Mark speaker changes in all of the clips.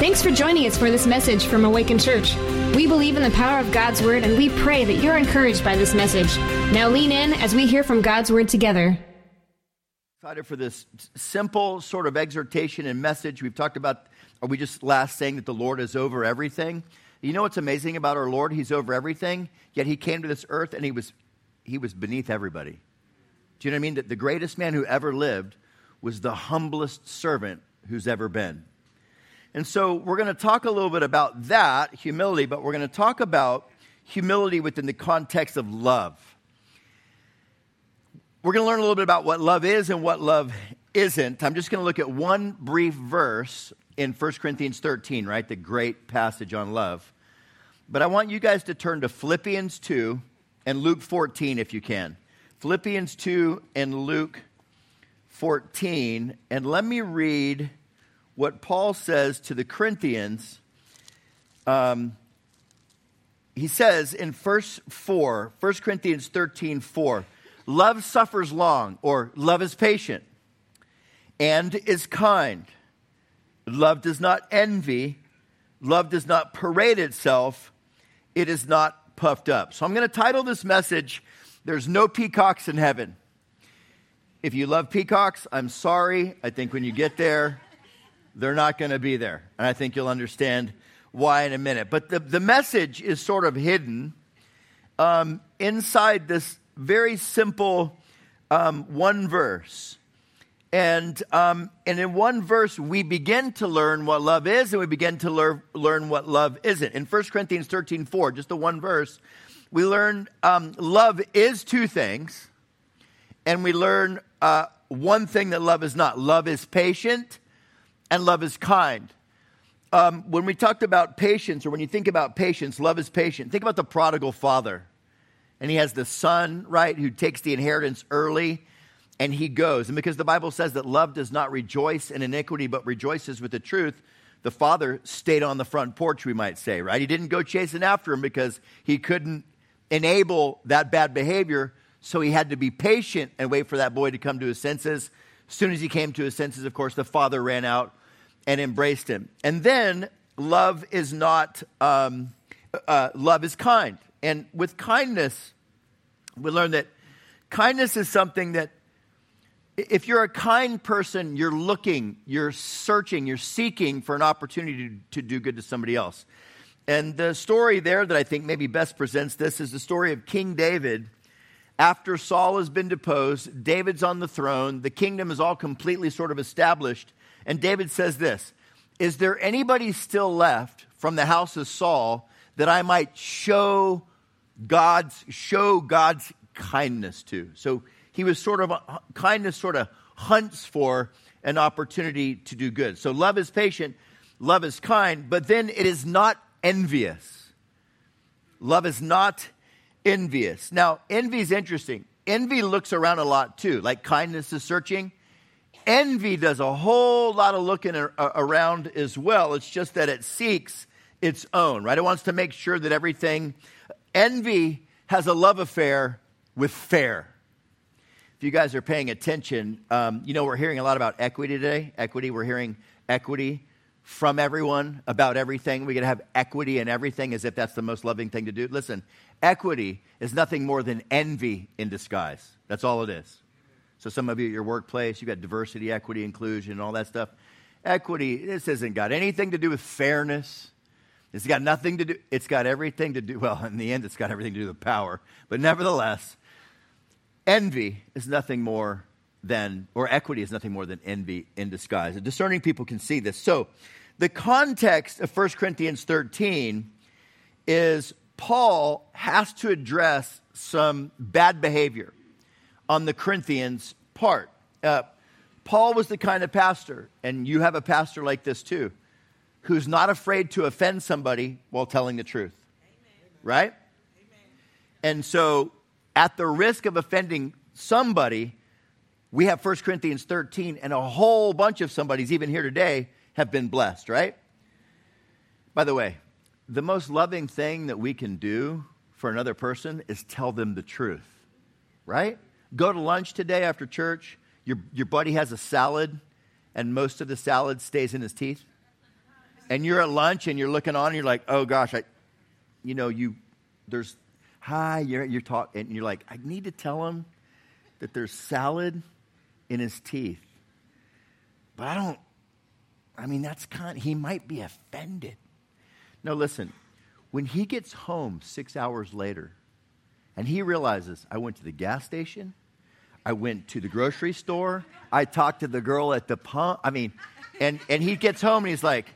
Speaker 1: Thanks for joining us for this message from Awaken Church. We believe in the power of God's Word and we pray that you're encouraged by this message. Now lean in as we hear from God's Word together.
Speaker 2: Excited for this simple sort of exhortation and message. We've talked about, are we just last saying that the Lord is over everything? You know what's amazing about our Lord? He's over everything, yet he came to this earth and he was, he was beneath everybody. Do you know what I mean? That the greatest man who ever lived was the humblest servant who's ever been. And so we're going to talk a little bit about that, humility, but we're going to talk about humility within the context of love. We're going to learn a little bit about what love is and what love isn't. I'm just going to look at one brief verse in 1 Corinthians 13, right? The great passage on love. But I want you guys to turn to Philippians 2 and Luke 14 if you can. Philippians 2 and Luke 14. And let me read what Paul says to the Corinthians. Um, he says in verse 4, 1 Corinthians 13 4, love suffers long, or love is patient and is kind. Love does not envy. Love does not parade itself. It is not puffed up. So I'm going to title this message, There's No Peacocks in Heaven. If you love peacocks, I'm sorry. I think when you get there, they're not going to be there. And I think you'll understand why in a minute. But the, the message is sort of hidden um, inside this very simple um, one verse. And, um, and in one verse, we begin to learn what love is and we begin to lear- learn what love isn't. In 1 Corinthians 13 4, just the one verse, we learn um, love is two things, and we learn uh, one thing that love is not. Love is patient, and love is kind. Um, when we talked about patience, or when you think about patience, love is patient. Think about the prodigal father. And he has the son, right, who takes the inheritance early and he goes. And because the Bible says that love does not rejoice in iniquity, but rejoices with the truth, the father stayed on the front porch, we might say, right? He didn't go chasing after him because he couldn't enable that bad behavior. So he had to be patient and wait for that boy to come to his senses. As soon as he came to his senses, of course, the father ran out and embraced him. And then love is not, um, uh, love is kind. And with kindness, we learn that kindness is something that if you're a kind person, you're looking, you're searching, you're seeking for an opportunity to, to, do good to somebody else. And the story there that I think maybe best presents this is the story of King David. After Saul has been deposed, David's on the throne, the kingdom is all completely sort of established. And David says this Is there anybody still left from the house of Saul that I might show God's, show God's kindness to? So he was sort of, kindness sort of hunts for an opportunity to do good. So love is patient, love is kind, but then it is not envious. Love is not envious. Now, envy is interesting. Envy looks around a lot too, like kindness is searching. Envy does a whole lot of looking around as well. It's just that it seeks its own, right? It wants to make sure that everything. Envy has a love affair with fair. If you guys are paying attention, um, you know, we're hearing a lot about equity today. Equity, we're hearing equity from everyone about everything. We got to have equity in everything as if that's the most loving thing to do. Listen, equity is nothing more than envy in disguise. That's all it is. So, some of you at your workplace, you've got diversity, equity, inclusion, and all that stuff. Equity, this hasn't got anything to do with fairness. It's got nothing to do, it's got everything to do, well, in the end, it's got everything to do with power. But nevertheless, Envy is nothing more than, or equity is nothing more than envy in disguise. And discerning people can see this. So, the context of 1 Corinthians 13 is Paul has to address some bad behavior on the Corinthians' part. Uh, Paul was the kind of pastor, and you have a pastor like this too, who's not afraid to offend somebody while telling the truth. Amen. Right? Amen. And so at the risk of offending somebody, we have 1 Corinthians 13, and a whole bunch of somebody's, even here today, have been blessed, right? By the way, the most loving thing that we can do for another person is tell them the truth, right? Go to lunch today after church, your, your buddy has a salad, and most of the salad stays in his teeth. and you're at lunch and you're looking on and you're like, oh gosh, I, you know, you, there's, hi, you're, you're talking, and you're like, I need to tell him that there's salad in his teeth. But I don't, I mean, that's kind he might be offended. No, listen, when he gets home six hours later and he realizes, I went to the gas station, I went to the grocery store, I talked to the girl at the pump, I mean, and, and he gets home and he's like,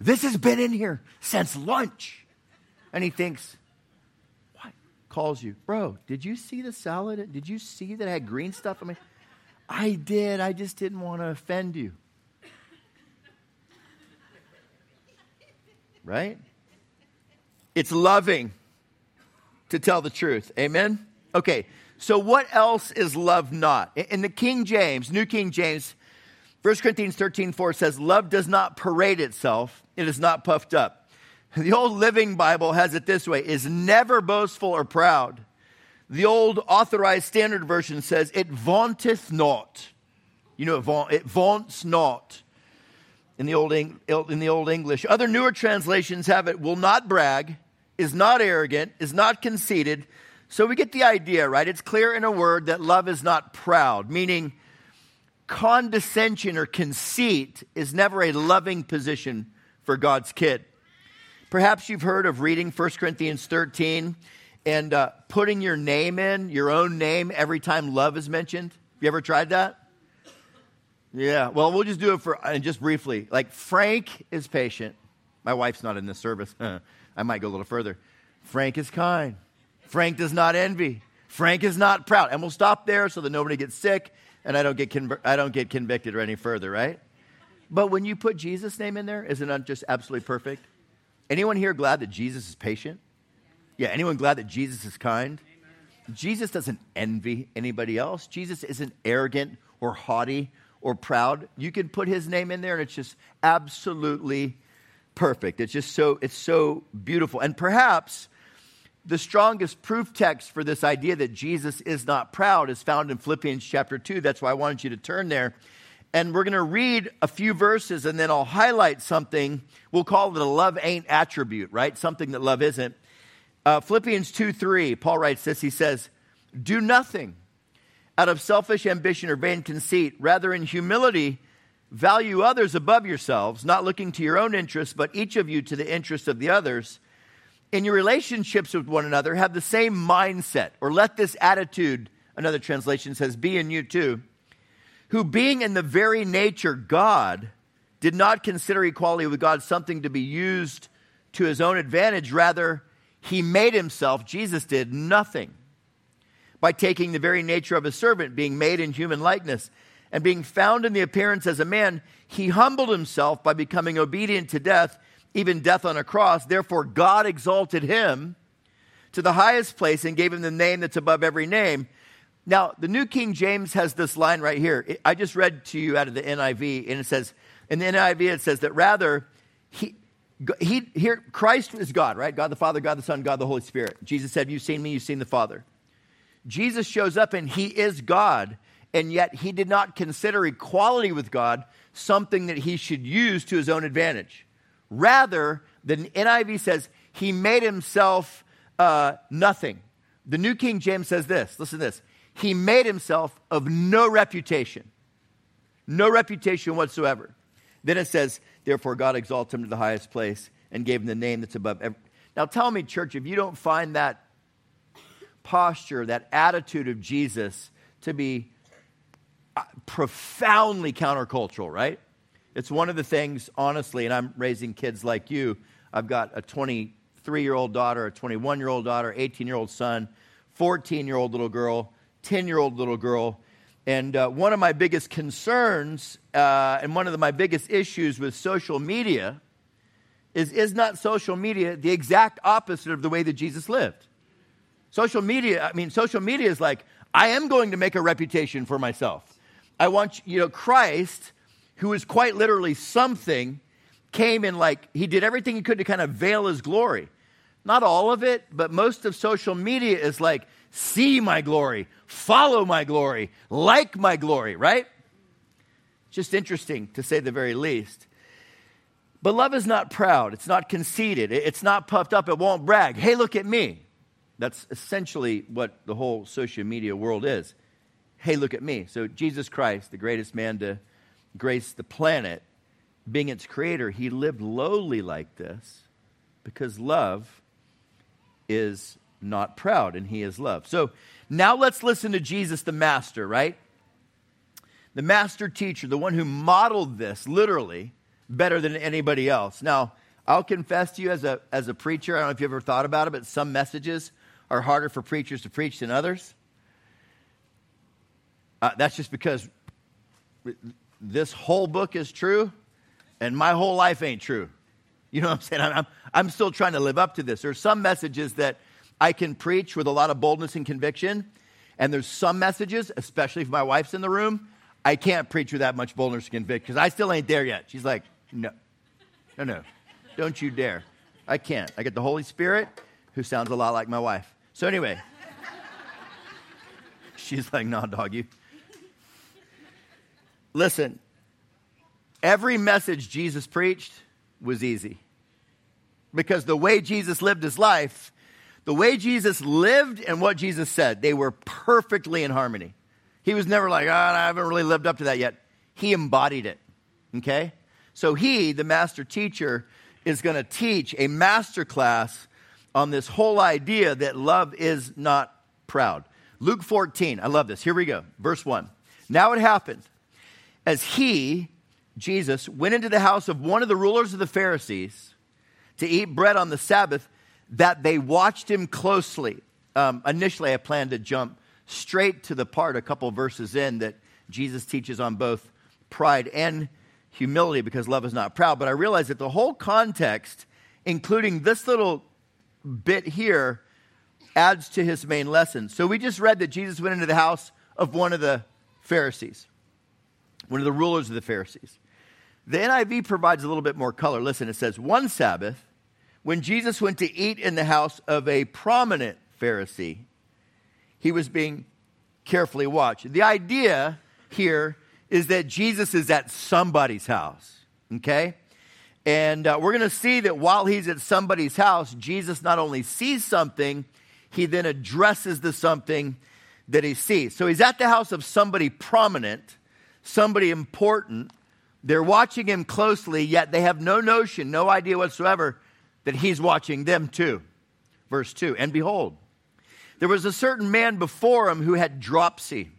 Speaker 2: this has been in here since lunch. And he thinks, what? Calls you, bro, did you see the salad? Did you see that I had green stuff? I mean, I did. I just didn't want to offend you. Right? It's loving to tell the truth. Amen? Okay, so what else is love not? In the King James, New King James, 1 Corinthians 13 4 says, Love does not parade itself, it is not puffed up. The old Living Bible has it this way is never boastful or proud. The old authorized standard version says, It vaunteth not. You know, it, it vaunts not in the, old, in the old English. Other newer translations have it, will not brag, is not arrogant, is not conceited. So we get the idea, right? It's clear in a word that love is not proud, meaning condescension or conceit is never a loving position for God's kid. Perhaps you've heard of reading 1 Corinthians 13 and uh, putting your name in, your own name, every time love is mentioned. Have you ever tried that? Yeah, well, we'll just do it for, and just briefly. Like, Frank is patient. My wife's not in this service. I might go a little further. Frank is kind. Frank does not envy. Frank is not proud. And we'll stop there so that nobody gets sick and I don't get, I don't get convicted or any further, right? But when you put Jesus' name in there, isn't it just absolutely perfect? Anyone here glad that Jesus is patient? Yeah, anyone glad that Jesus is kind? Jesus doesn't envy anybody else. Jesus isn't arrogant or haughty or proud. You can put his name in there and it's just absolutely perfect. It's just so it's so beautiful. And perhaps the strongest proof text for this idea that Jesus is not proud is found in Philippians chapter 2. That's why I wanted you to turn there. And we're going to read a few verses and then I'll highlight something. We'll call it a love ain't attribute, right? Something that love isn't. Uh, Philippians 2 3, Paul writes this. He says, Do nothing out of selfish ambition or vain conceit. Rather, in humility, value others above yourselves, not looking to your own interests, but each of you to the interests of the others in your relationships with one another, have the same mindset, or let this attitude, another translation says, be in you too, who being in the very nature God, did not consider equality with God something to be used to his own advantage. Rather, he made himself, Jesus did, nothing by taking the very nature of a servant, being made in human likeness, and being found in the appearance as a man, he humbled himself by becoming obedient to death even death on a cross. Therefore, God exalted him to the highest place and gave him the name that's above every name. Now, the New King James has this line right here. I just read to you out of the NIV, and it says, in the NIV, it says that rather, he, he, here, Christ is God, right? God the Father, God the Son, God the Holy Spirit. Jesus said, You've seen me, you've seen the Father. Jesus shows up and he is God, and yet he did not consider equality with God something that he should use to his own advantage. Rather, the NIV says he made himself uh, nothing. The New King James says this listen to this. He made himself of no reputation, no reputation whatsoever. Then it says, therefore, God exalted him to the highest place and gave him the name that's above every. Now, tell me, church, if you don't find that posture, that attitude of Jesus to be uh, profoundly countercultural, right? It's one of the things, honestly, and I'm raising kids like you. I've got a 23 year old daughter, a 21 year old daughter, 18 year old son, 14 year old little girl, 10 year old little girl. And uh, one of my biggest concerns uh, and one of the, my biggest issues with social media is is not social media the exact opposite of the way that Jesus lived? Social media, I mean, social media is like, I am going to make a reputation for myself. I want, you know, Christ who is quite literally something, came and like he did everything he could to kind of veil his glory. Not all of it, but most of social media is like, see my glory, follow my glory, like my glory, right? Just interesting to say the very least. But love is not proud, it's not conceited, it's not puffed up, it won't brag. Hey, look at me. That's essentially what the whole social media world is. Hey, look at me. So, Jesus Christ, the greatest man to grace the planet, being its creator, he lived lowly like this because love is not proud and he is love. So, now let's listen to Jesus, the master, right? The master teacher, the one who modeled this literally better than anybody else. Now, I'll confess to you as a, as a preacher, I don't know if you ever thought about it, but some messages are harder for preachers to preach than others. Uh, that's just because this whole book is true and my whole life ain't true. You know what I'm saying? I'm, I'm still trying to live up to this. There's some messages that I can preach with a lot of boldness and conviction, and there's some messages, especially if my wife's in the room, I can't preach with that much boldness and conviction because I still ain't there yet. She's like, no, no, no, don't you dare. I can't. I get the Holy Spirit, who sounds a lot like my wife. So, anyway, she's like, nah, dog, you. Listen, every message Jesus preached was easy because the way Jesus lived his life, the way Jesus lived and what Jesus said, they were perfectly in harmony. He was never like, oh, I haven't really lived up to that yet. He embodied it. Okay? So he, the master teacher, is going to teach a master class on this whole idea that love is not proud. Luke 14, I love this. Here we go. Verse 1. Now it happened as he, Jesus, went into the house of one of the rulers of the Pharisees to eat bread on the Sabbath, that they watched him closely. Um, initially, I planned to jump straight to the part a couple verses in that Jesus teaches on both pride and humility because love is not proud. But I realized that the whole context, including this little bit here, adds to his main lesson. So we just read that Jesus went into the house of one of the Pharisees, one of the rulers of the Pharisees. The NIV provides a little bit more color. Listen, it says, One Sabbath, when Jesus went to eat in the house of a prominent Pharisee, he was being carefully watched. The idea here is that Jesus is at somebody's house, okay? And uh, we're going to see that while he's at somebody's house, Jesus not only sees something, he then addresses the something that he sees. So he's at the house of somebody prominent, somebody important. They're watching him closely, yet they have no notion, no idea whatsoever that he's watching them too. Verse 2 And behold, there was a certain man before him who had dropsy.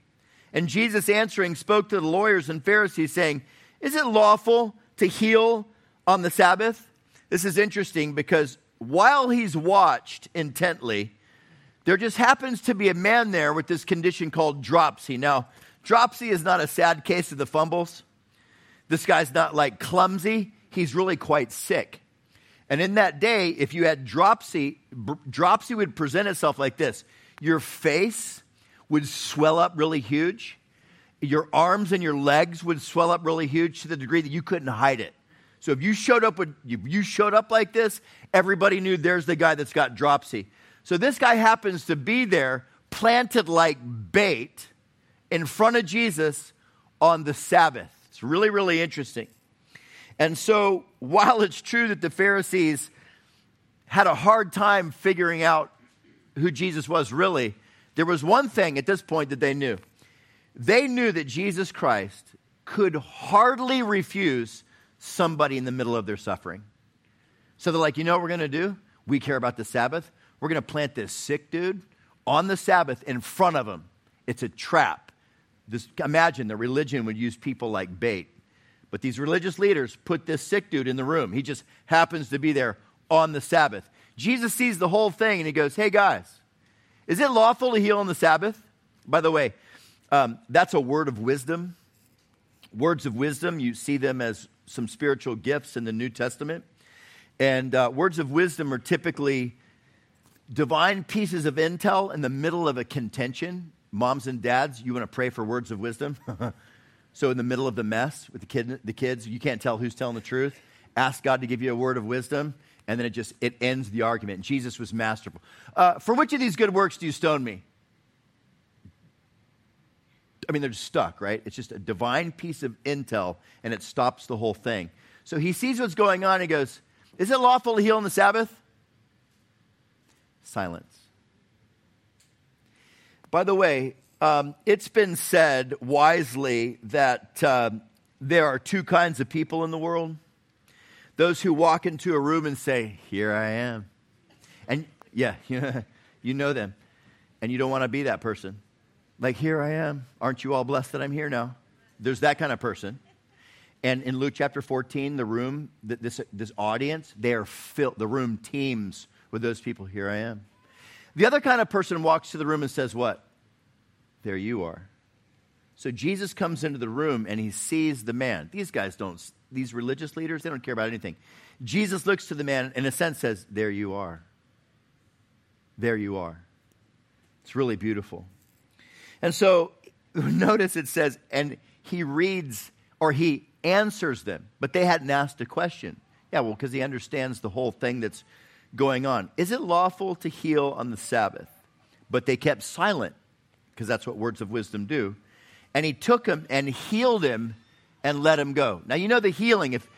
Speaker 2: And Jesus answering spoke to the lawyers and Pharisees, saying, Is it lawful to heal on the Sabbath? This is interesting because while he's watched intently, there just happens to be a man there with this condition called dropsy. Now, dropsy is not a sad case of the fumbles. This guy's not like clumsy, he's really quite sick. And in that day, if you had dropsy, dropsy would present itself like this your face would swell up really huge. Your arms and your legs would swell up really huge to the degree that you couldn't hide it. So if you showed up with you showed up like this, everybody knew there's the guy that's got dropsy. So this guy happens to be there, planted like bait in front of Jesus on the Sabbath. It's really, really interesting. And so while it's true that the Pharisees had a hard time figuring out who Jesus was really, there was one thing at this point that they knew. They knew that Jesus Christ could hardly refuse somebody in the middle of their suffering. So they're like, you know what we're going to do? We care about the Sabbath. We're going to plant this sick dude on the Sabbath in front of him. It's a trap. This, imagine the religion would use people like bait. But these religious leaders put this sick dude in the room. He just happens to be there on the Sabbath. Jesus sees the whole thing and he goes, Hey guys, is it lawful to heal on the Sabbath? By the way, um, that's a word of wisdom. Words of wisdom, you see them as some spiritual gifts in the New Testament. And uh, words of wisdom are typically divine pieces of intel in the middle of a contention. Moms and dads, you want to pray for words of wisdom? so, in the middle of the mess with the, kid, the kids, you can't tell who's telling the truth. Ask God to give you a word of wisdom and then it just it ends the argument. Jesus was masterful. Uh, for which of these good works do you stone me? I mean, they're just stuck, right? It's just a divine piece of intel, and it stops the whole thing. So he sees what's going on. He goes, Is it lawful to heal on the Sabbath? Silence. By the way, um, it's been said wisely that uh, there are two kinds of people in the world those who walk into a room and say, Here I am. And yeah, you know them. And you don't want to be that person. Like, here I am. Aren't you all blessed that I'm here now? There's that kind of person. And in Luke chapter 14, the room, this, this audience, they are filled, the room teems with those people. Here I am. The other kind of person walks to the room and says, What? There you are. So Jesus comes into the room and he sees the man. These guys don't, these religious leaders, they don't care about anything. Jesus looks to the man and in a sense says, There you are. There you are. It's really beautiful. And so notice it says, and he reads or he answers them, but they hadn't asked a question. Yeah, well, because he understands the whole thing that's going on. Is it lawful to heal on the Sabbath? But they kept silent because that's what words of wisdom do. And he took him and healed him and let him go. Now, you know the healing. If,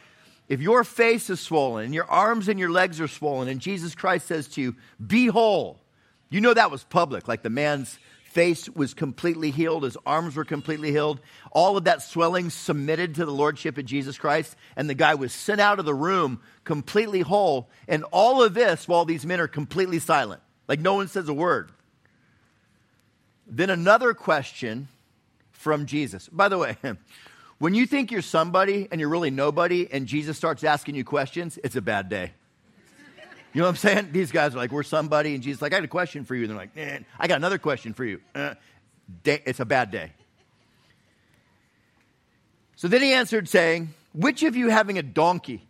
Speaker 2: if your face is swollen and your arms and your legs are swollen, and Jesus Christ says to you, Be whole, you know that was public. Like the man's face was completely healed, his arms were completely healed. All of that swelling submitted to the lordship of Jesus Christ, and the guy was sent out of the room completely whole. And all of this while these men are completely silent, like no one says a word. Then another question from Jesus. By the way, when you think you're somebody and you're really nobody, and Jesus starts asking you questions, it's a bad day. You know what I'm saying? These guys are like, we're somebody, and Jesus like, I got a question for you. And they're like, eh, I got another question for you. Uh, day, it's a bad day. So then he answered, saying, Which of you having a donkey?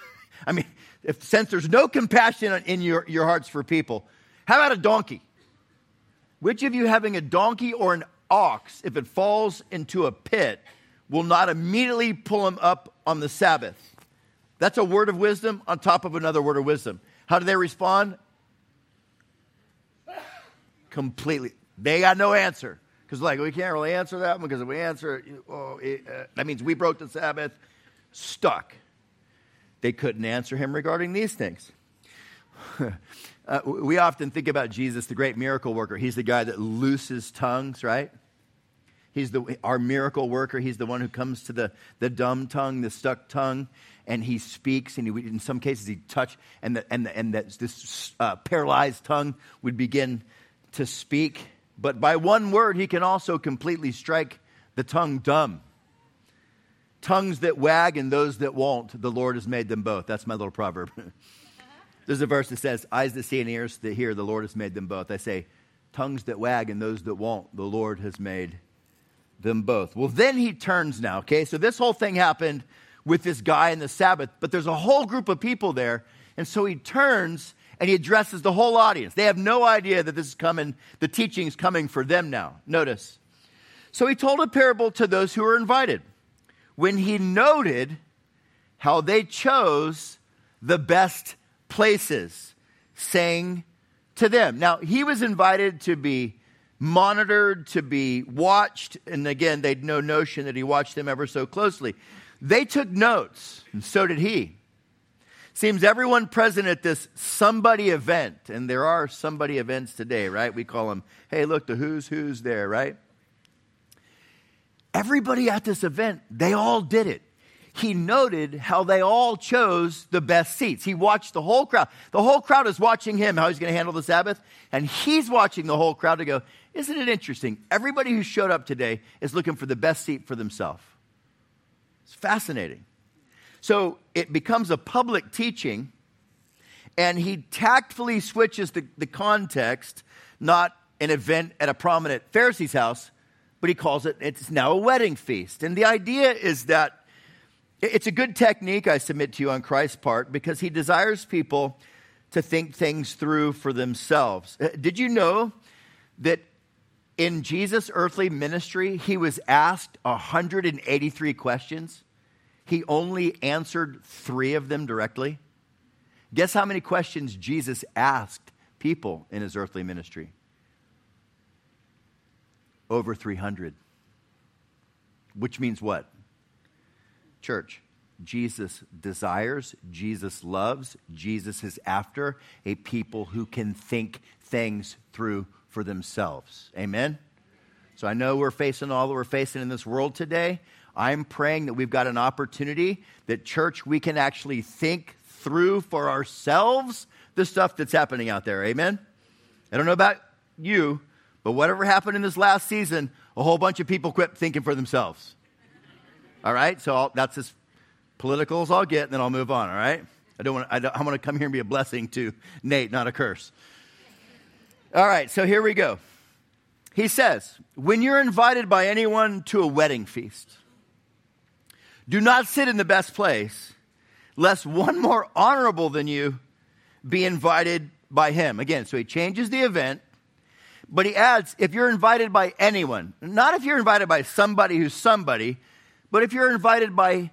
Speaker 2: I mean, if, since there's no compassion in your, your hearts for people, how about a donkey? Which of you having a donkey or an ox, if it falls into a pit, will not immediately pull him up on the Sabbath? That's a word of wisdom on top of another word of wisdom. How do they respond? Completely. They got no answer. Because, like, we can't really answer that one because if we answer, oh, it, uh, that means we broke the Sabbath. Stuck. They couldn't answer him regarding these things. uh, we often think about Jesus, the great miracle worker. He's the guy that looses tongues, right? He's the, our miracle worker. He's the one who comes to the, the dumb tongue, the stuck tongue, and he speaks. And he, in some cases, he touch, and, the, and, the, and the, this uh, paralyzed tongue would begin to speak. But by one word, he can also completely strike the tongue dumb. Tongues that wag and those that won't, the Lord has made them both. That's my little proverb. There's a verse that says, Eyes that see and ears that hear, the Lord has made them both. I say, Tongues that wag and those that won't, the Lord has made them both. Well, then he turns now, okay? So this whole thing happened with this guy in the Sabbath, but there's a whole group of people there. And so he turns and he addresses the whole audience. They have no idea that this is coming, the teaching is coming for them now. Notice. So he told a parable to those who were invited. When he noted how they chose the best places, saying to them. Now, he was invited to be monitored, to be watched. And again, they'd no notion that he watched them ever so closely. They took notes, and so did he. Seems everyone present at this somebody event, and there are somebody events today, right? We call them, hey, look, the who's who's there, right? Everybody at this event, they all did it. He noted how they all chose the best seats. He watched the whole crowd. The whole crowd is watching him, how he's going to handle the Sabbath, and he's watching the whole crowd to go, isn't it interesting? Everybody who showed up today is looking for the best seat for themselves. It's fascinating. So it becomes a public teaching, and he tactfully switches the, the context, not an event at a prominent Pharisee's house, but he calls it, it's now a wedding feast. And the idea is that it's a good technique, I submit to you, on Christ's part, because he desires people to think things through for themselves. Uh, did you know that in Jesus' earthly ministry, he was asked 183 questions. He only answered three of them directly. Guess how many questions Jesus asked people in his earthly ministry? Over 300. Which means what? Church. Jesus desires, Jesus loves, Jesus is after a people who can think things through for themselves. Amen? So I know we're facing all that we're facing in this world today. I'm praying that we've got an opportunity that, church, we can actually think through for ourselves the stuff that's happening out there. Amen? I don't know about you, but whatever happened in this last season, a whole bunch of people quit thinking for themselves. All right? So I'll, that's as political as I'll get, and then I'll move on. All right? I don't want. I, to come here and be a blessing to Nate, not a curse. All right. So here we go. He says, when you're invited by anyone to a wedding feast, do not sit in the best place, lest one more honorable than you be invited by him. Again, so he changes the event, but he adds, if you're invited by anyone, not if you're invited by somebody who's somebody, but if you're invited by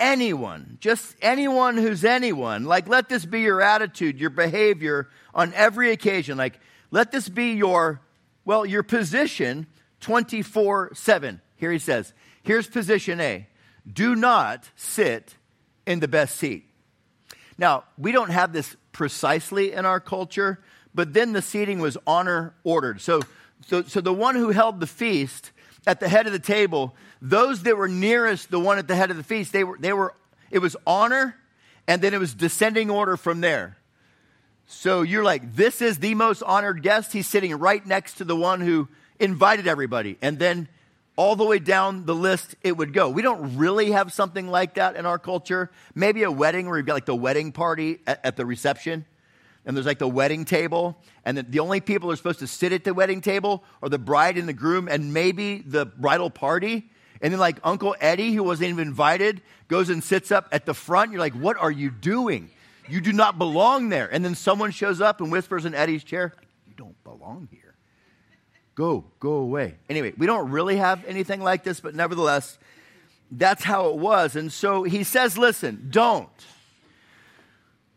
Speaker 2: anyone, just anyone who's anyone, like let this be your attitude, your behavior on every occasion. Like let this be your, well, your position 24 7. Here he says, here's position A do not sit in the best seat. Now, we don't have this precisely in our culture, but then the seating was honor ordered. So, so, so the one who held the feast at the head of the table, those that were nearest the one at the head of the feast, they were, they were, it was honor, and then it was descending order from there. So you're like, this is the most honored guest. He's sitting right next to the one who invited everybody. And then all the way down the list it would go. We don't really have something like that in our culture. Maybe a wedding where you've got like the wedding party at, at the reception and there's like the wedding table, and the, the only people are supposed to sit at the wedding table are the bride and the groom, and maybe the bridal party. And then, like Uncle Eddie, who wasn't even invited, goes and sits up at the front. You're like, what are you doing? You do not belong there. And then someone shows up and whispers in Eddie's chair, You don't belong here. Go, go away. Anyway, we don't really have anything like this, but nevertheless, that's how it was. And so he says, Listen, don't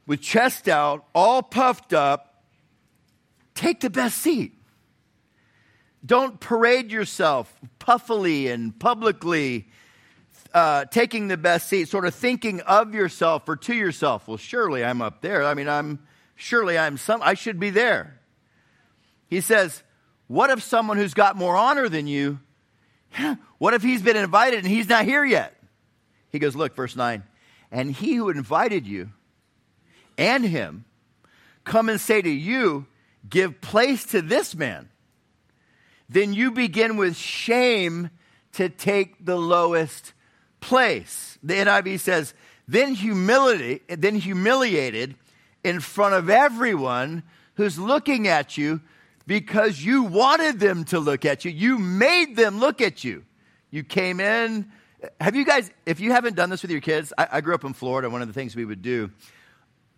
Speaker 2: with chest out, all puffed up, take the best seat. Don't parade yourself puffily and publicly, uh, taking the best seat, sort of thinking of yourself or to yourself. Well, surely I'm up there. I mean, I'm surely I'm some. I should be there. He says, "What if someone who's got more honor than you? What if he's been invited and he's not here yet?" He goes, "Look, verse nine, and he who invited you." and him come and say to you, Give place to this man, then you begin with shame to take the lowest place. The NIV says, then humility, then humiliated in front of everyone who's looking at you because you wanted them to look at you. You made them look at you. You came in. Have you guys, if you haven't done this with your kids, I, I grew up in Florida. One of the things we would do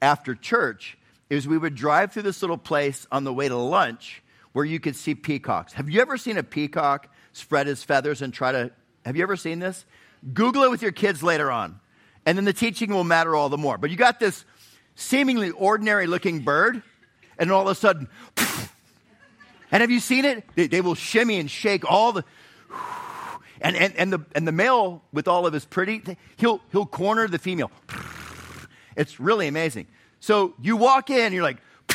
Speaker 2: after church is we would drive through this little place on the way to lunch where you could see peacocks. Have you ever seen a peacock spread his feathers and try to? Have you ever seen this? Google it with your kids later on, and then the teaching will matter all the more. But you got this seemingly ordinary looking bird, and all of a sudden, and have you seen it? They, they will shimmy and shake all the. And, and, and, the, and the male, with all of his pretty, he'll, he'll corner the female. It's really amazing. So you walk in, you're like,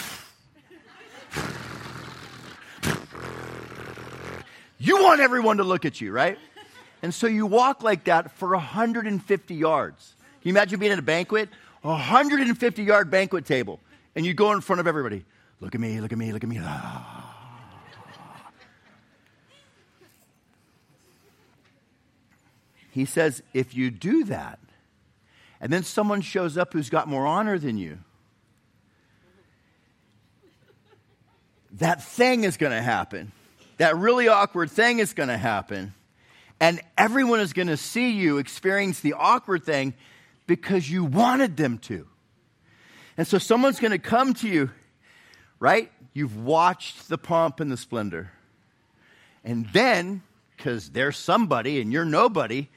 Speaker 2: you want everyone to look at you, right? And so you walk like that for 150 yards. Can you imagine being at a banquet? A 150 yard banquet table. And you go in front of everybody. Look at me, look at me, look at me. Ah. He says, if you do that, and then someone shows up who's got more honor than you, that thing is going to happen. That really awkward thing is going to happen. And everyone is going to see you experience the awkward thing because you wanted them to. And so someone's going to come to you, right? You've watched the pomp and the splendor. And then, because they're somebody and you're nobody,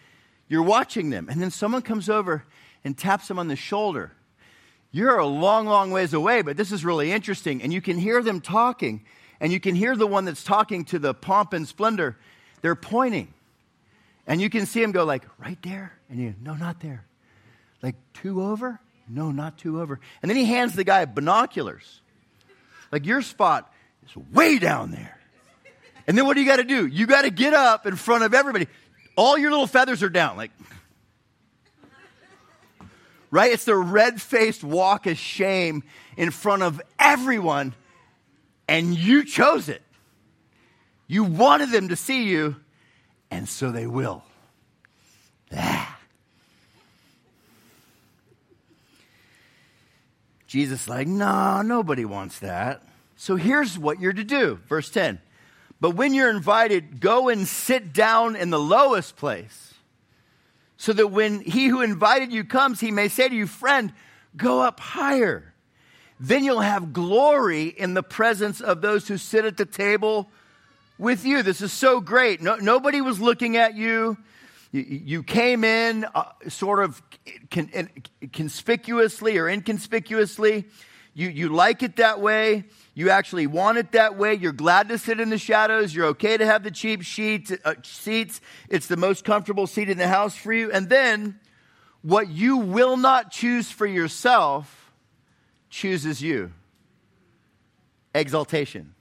Speaker 2: you're watching them. And then someone comes over and taps them on the shoulder. You're a long, long ways away, but this is really interesting. And you can hear them talking, and you can hear the one that's talking to the pomp and splendor. They're pointing. And you can see him go like, right there. And you, no, not there. Like two over? No, not two over. And then he hands the guy binoculars. Like your spot is way down there. And then what do you got to do? You got to get up in front of everybody. All your little feathers are down. Like, right? It's the red faced walk of shame in front of everyone, and you chose it. You wanted them to see you, and so they will. Ah. Jesus like, no, nobody wants that. So here's what you're to do. Verse 10. But when you're invited, go and sit down in the lowest place, so that when he who invited you comes, he may say to you, Friend, go up higher. Then you'll have glory in the presence of those who sit at the table with you. This is so great. No, nobody was looking at you. You, you came in uh, sort of con, conspicuously or inconspicuously. You, you like it that way. You actually want it that way. You're glad to sit in the shadows. You're okay to have the cheap sheets, uh, seats. It's the most comfortable seat in the house for you. And then what you will not choose for yourself chooses you exaltation.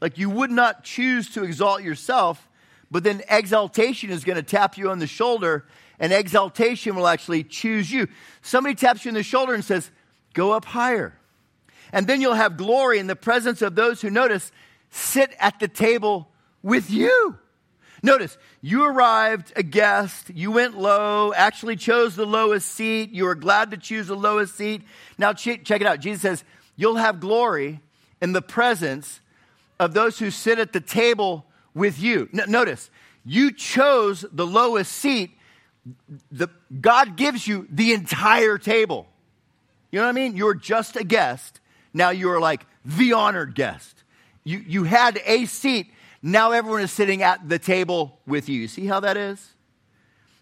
Speaker 2: Like you would not choose to exalt yourself, but then exaltation is going to tap you on the shoulder, and exaltation will actually choose you. Somebody taps you on the shoulder and says, Go up higher. And then you'll have glory in the presence of those who notice, sit at the table with you. Notice, you arrived a guest, you went low, actually chose the lowest seat, you were glad to choose the lowest seat. Now, check it out. Jesus says, You'll have glory in the presence of those who sit at the table with you. N- notice, you chose the lowest seat. The, God gives you the entire table. You know what I mean? You're just a guest. Now you're like the honored guest. You, you had a seat. Now everyone is sitting at the table with you. You see how that is?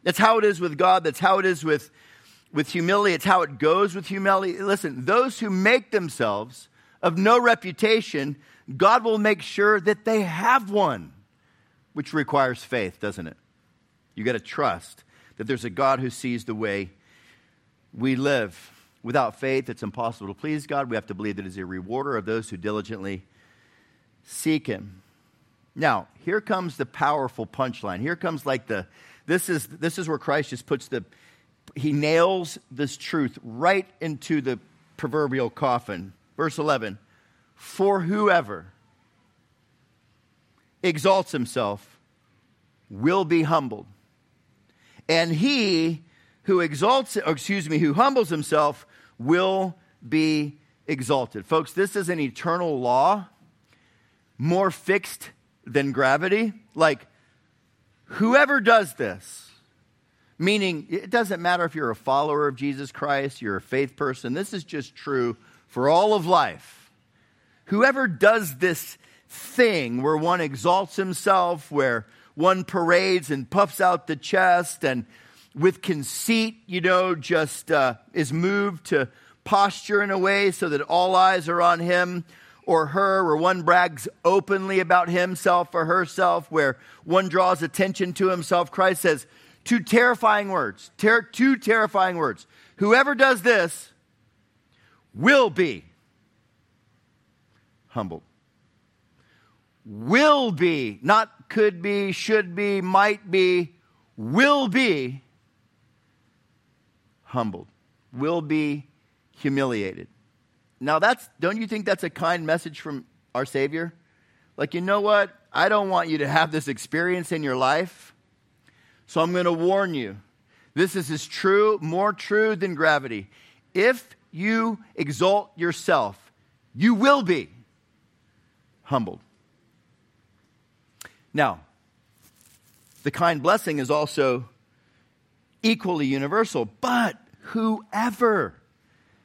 Speaker 2: That's how it is with God. That's how it is with, with humility. It's how it goes with humility. Listen, those who make themselves of no reputation, God will make sure that they have one, which requires faith, doesn't it? You got to trust that there's a God who sees the way we live. Without faith, it's impossible to please God. We have to believe that He's a rewarder of those who diligently seek Him. Now, here comes the powerful punchline. Here comes like the, this is, this is where Christ just puts the, he nails this truth right into the proverbial coffin. Verse 11 For whoever exalts himself will be humbled, and he who exalts, excuse me, who humbles himself will be exalted. Folks, this is an eternal law, more fixed than gravity. Like, whoever does this, meaning it doesn't matter if you're a follower of Jesus Christ, you're a faith person, this is just true for all of life. Whoever does this thing where one exalts himself, where one parades and puffs out the chest and with conceit, you know, just uh, is moved to posture in a way so that all eyes are on him or her, where one brags openly about himself or herself, where one draws attention to himself. Christ says two terrifying words, ter- two terrifying words. Whoever does this will be humbled. Will be, not could be, should be, might be, will be humbled, will be humiliated. Now, that's, don't you think that's a kind message from our Savior? Like, you know what? I don't want you to have this experience in your life, so I'm going to warn you. This is as true, more true than gravity. If you exalt yourself, you will be humbled. Now, the kind blessing is also equally universal, but whoever,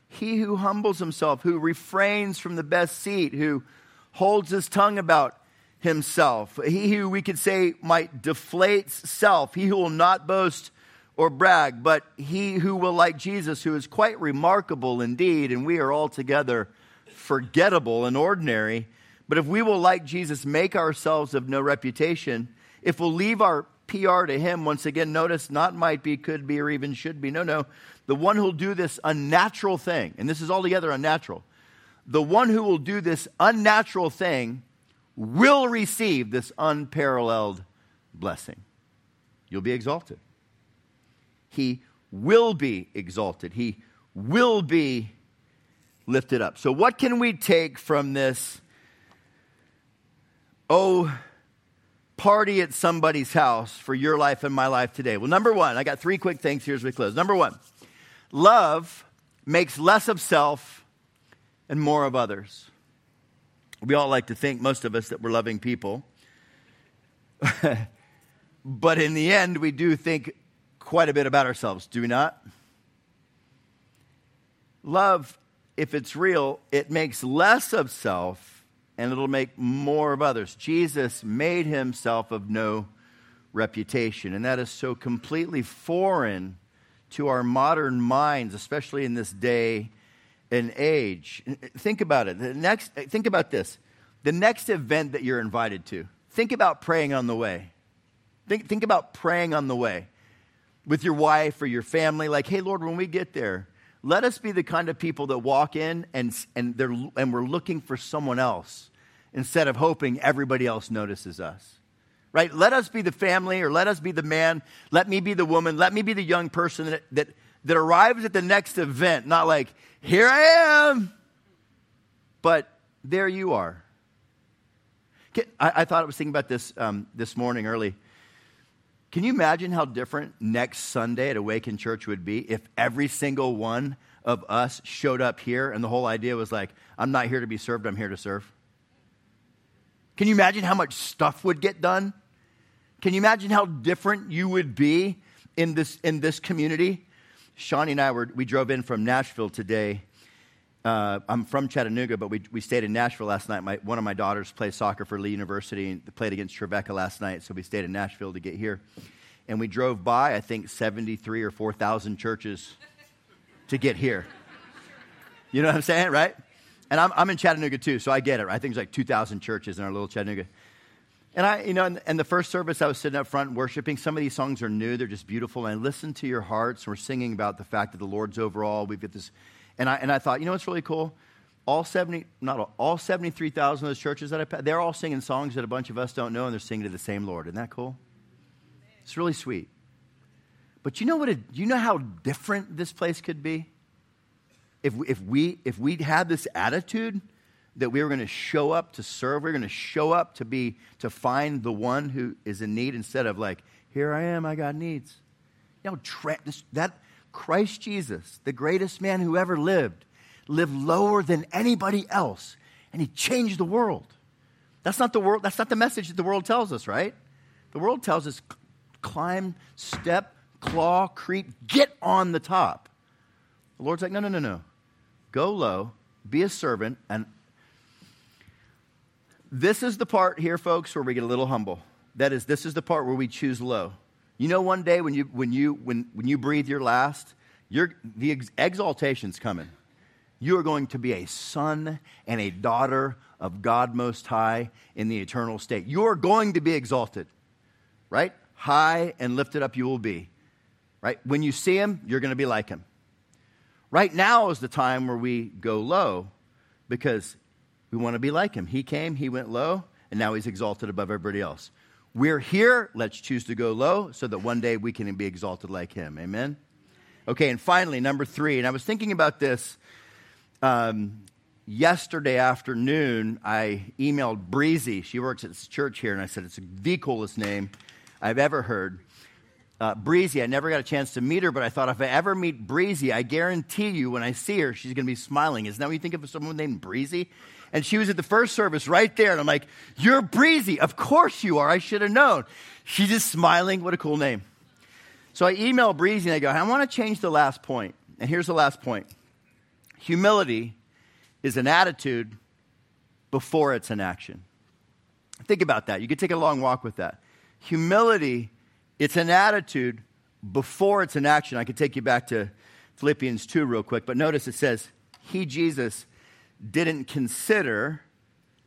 Speaker 2: he who humbles himself, who refrains from the best seat, who holds his tongue about himself, he who we could say might deflates self, he who will not boast or brag, but he who will, like Jesus, who is quite remarkable indeed, and we are altogether forgettable and ordinary. But if we will, like Jesus, make ourselves of no reputation, if we'll leave our PR to him. Once again, notice not might be, could be, or even should be. No, no. The one who'll do this unnatural thing, and this is altogether unnatural, the one who will do this unnatural thing will receive this unparalleled blessing. You'll be exalted. He will be exalted. He will be lifted up. So, what can we take from this? Oh, party at somebody's house for your life and my life today. Well, number one, I got three quick things here as we close. Number one, love makes less of self and more of others. We all like to think, most of us, that we're loving people. but in the end, we do think quite a bit about ourselves, do we not? Love, if it's real, it makes less of self and it'll make more of others. Jesus made himself of no reputation, and that is so completely foreign to our modern minds, especially in this day and age. Think about it. The next, think about this. The next event that you're invited to, think about praying on the way. Think, think about praying on the way with your wife or your family. Like, hey, Lord, when we get there, let us be the kind of people that walk in and, and, they're, and we're looking for someone else instead of hoping everybody else notices us. Right? Let us be the family or let us be the man. Let me be the woman. Let me be the young person that, that, that arrives at the next event, not like, here I am, but there you are. I, I thought I was thinking about this um, this morning early. Can you imagine how different next Sunday at Awaken Church would be if every single one of us showed up here and the whole idea was like, I'm not here to be served, I'm here to serve? Can you imagine how much stuff would get done? Can you imagine how different you would be in this, in this community? Shawnee and I were, we drove in from Nashville today uh, I'm from Chattanooga, but we, we stayed in Nashville last night. My, one of my daughters plays soccer for Lee University and played against Trevecca last night, so we stayed in Nashville to get here. And we drove by, I think, 73 or 4,000 churches to get here. You know what I'm saying, right? And I'm, I'm in Chattanooga too, so I get it. I think there's like 2,000 churches in our little Chattanooga. And I, you know, and, in, the first service, I was sitting up front worshiping. Some of these songs are new; they're just beautiful. And I listened to your hearts. And we're singing about the fact that the Lord's overall. We've got this and I, and I thought, you know what's really cool? All 70, not all, all 73,000 of those churches that I they're all singing songs that a bunch of us don't know, and they're singing to the same Lord. Isn't that cool? It's really sweet. But you know what? It, you know how different this place could be? If, if, we, if we'd had this attitude that we were going to show up to serve, we are going to show up to be, to find the one who is in need instead of like, here I am, I got needs. You know, tra- this, that, Christ Jesus, the greatest man who ever lived, lived lower than anybody else, and he changed the world. That's not the world, that's not the message that the world tells us, right? The world tells us climb, step, claw, creep, get on the top. The Lord's like, no, no, no, no. Go low, be a servant, and this is the part here, folks, where we get a little humble. That is, this is the part where we choose low. You know, one day when you, when you, when, when you breathe your last, you're, the ex- exaltation's coming. You are going to be a son and a daughter of God Most High in the eternal state. You are going to be exalted, right? High and lifted up you will be, right? When you see him, you're going to be like him. Right now is the time where we go low because we want to be like him. He came, he went low, and now he's exalted above everybody else. We're here. Let's choose to go low so that one day we can be exalted like him. Amen? Okay, and finally, number three, and I was thinking about this um, yesterday afternoon. I emailed Breezy. She works at this church here, and I said, It's the coolest name I've ever heard. Uh, Breezy, I never got a chance to meet her, but I thought if I ever meet Breezy, I guarantee you when I see her, she's going to be smiling. Isn't that what you think of someone named Breezy? and she was at the first service right there. And I'm like, You're breezy. Of course you are. I should have known. She's just smiling. What a cool name. So I email Breezy and I go, I want to change the last point. And here's the last point humility is an attitude before it's an action. Think about that. You could take a long walk with that. Humility, it's an attitude before it's an action. I could take you back to Philippians 2 real quick, but notice it says, He, Jesus, didn't consider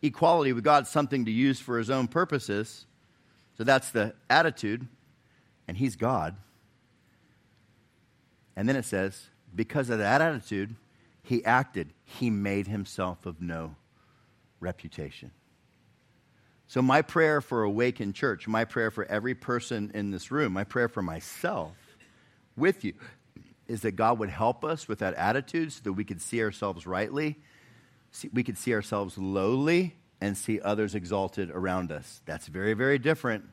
Speaker 2: equality with God something to use for his own purposes. So that's the attitude. and he's God. And then it says, because of that attitude, he acted. He made himself of no reputation. So, my prayer for Awaken Church, my prayer for every person in this room, my prayer for myself with you is that God would help us with that attitude so that we could see ourselves rightly, see, we could see ourselves lowly, and see others exalted around us. That's very, very different.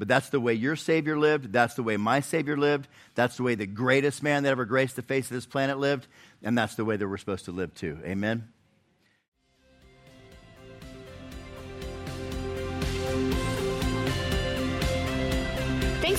Speaker 2: But that's the way your Savior lived. That's the way my Savior lived. That's the way the greatest man that ever graced the face of this planet lived. And that's the way that we're supposed to live too. Amen?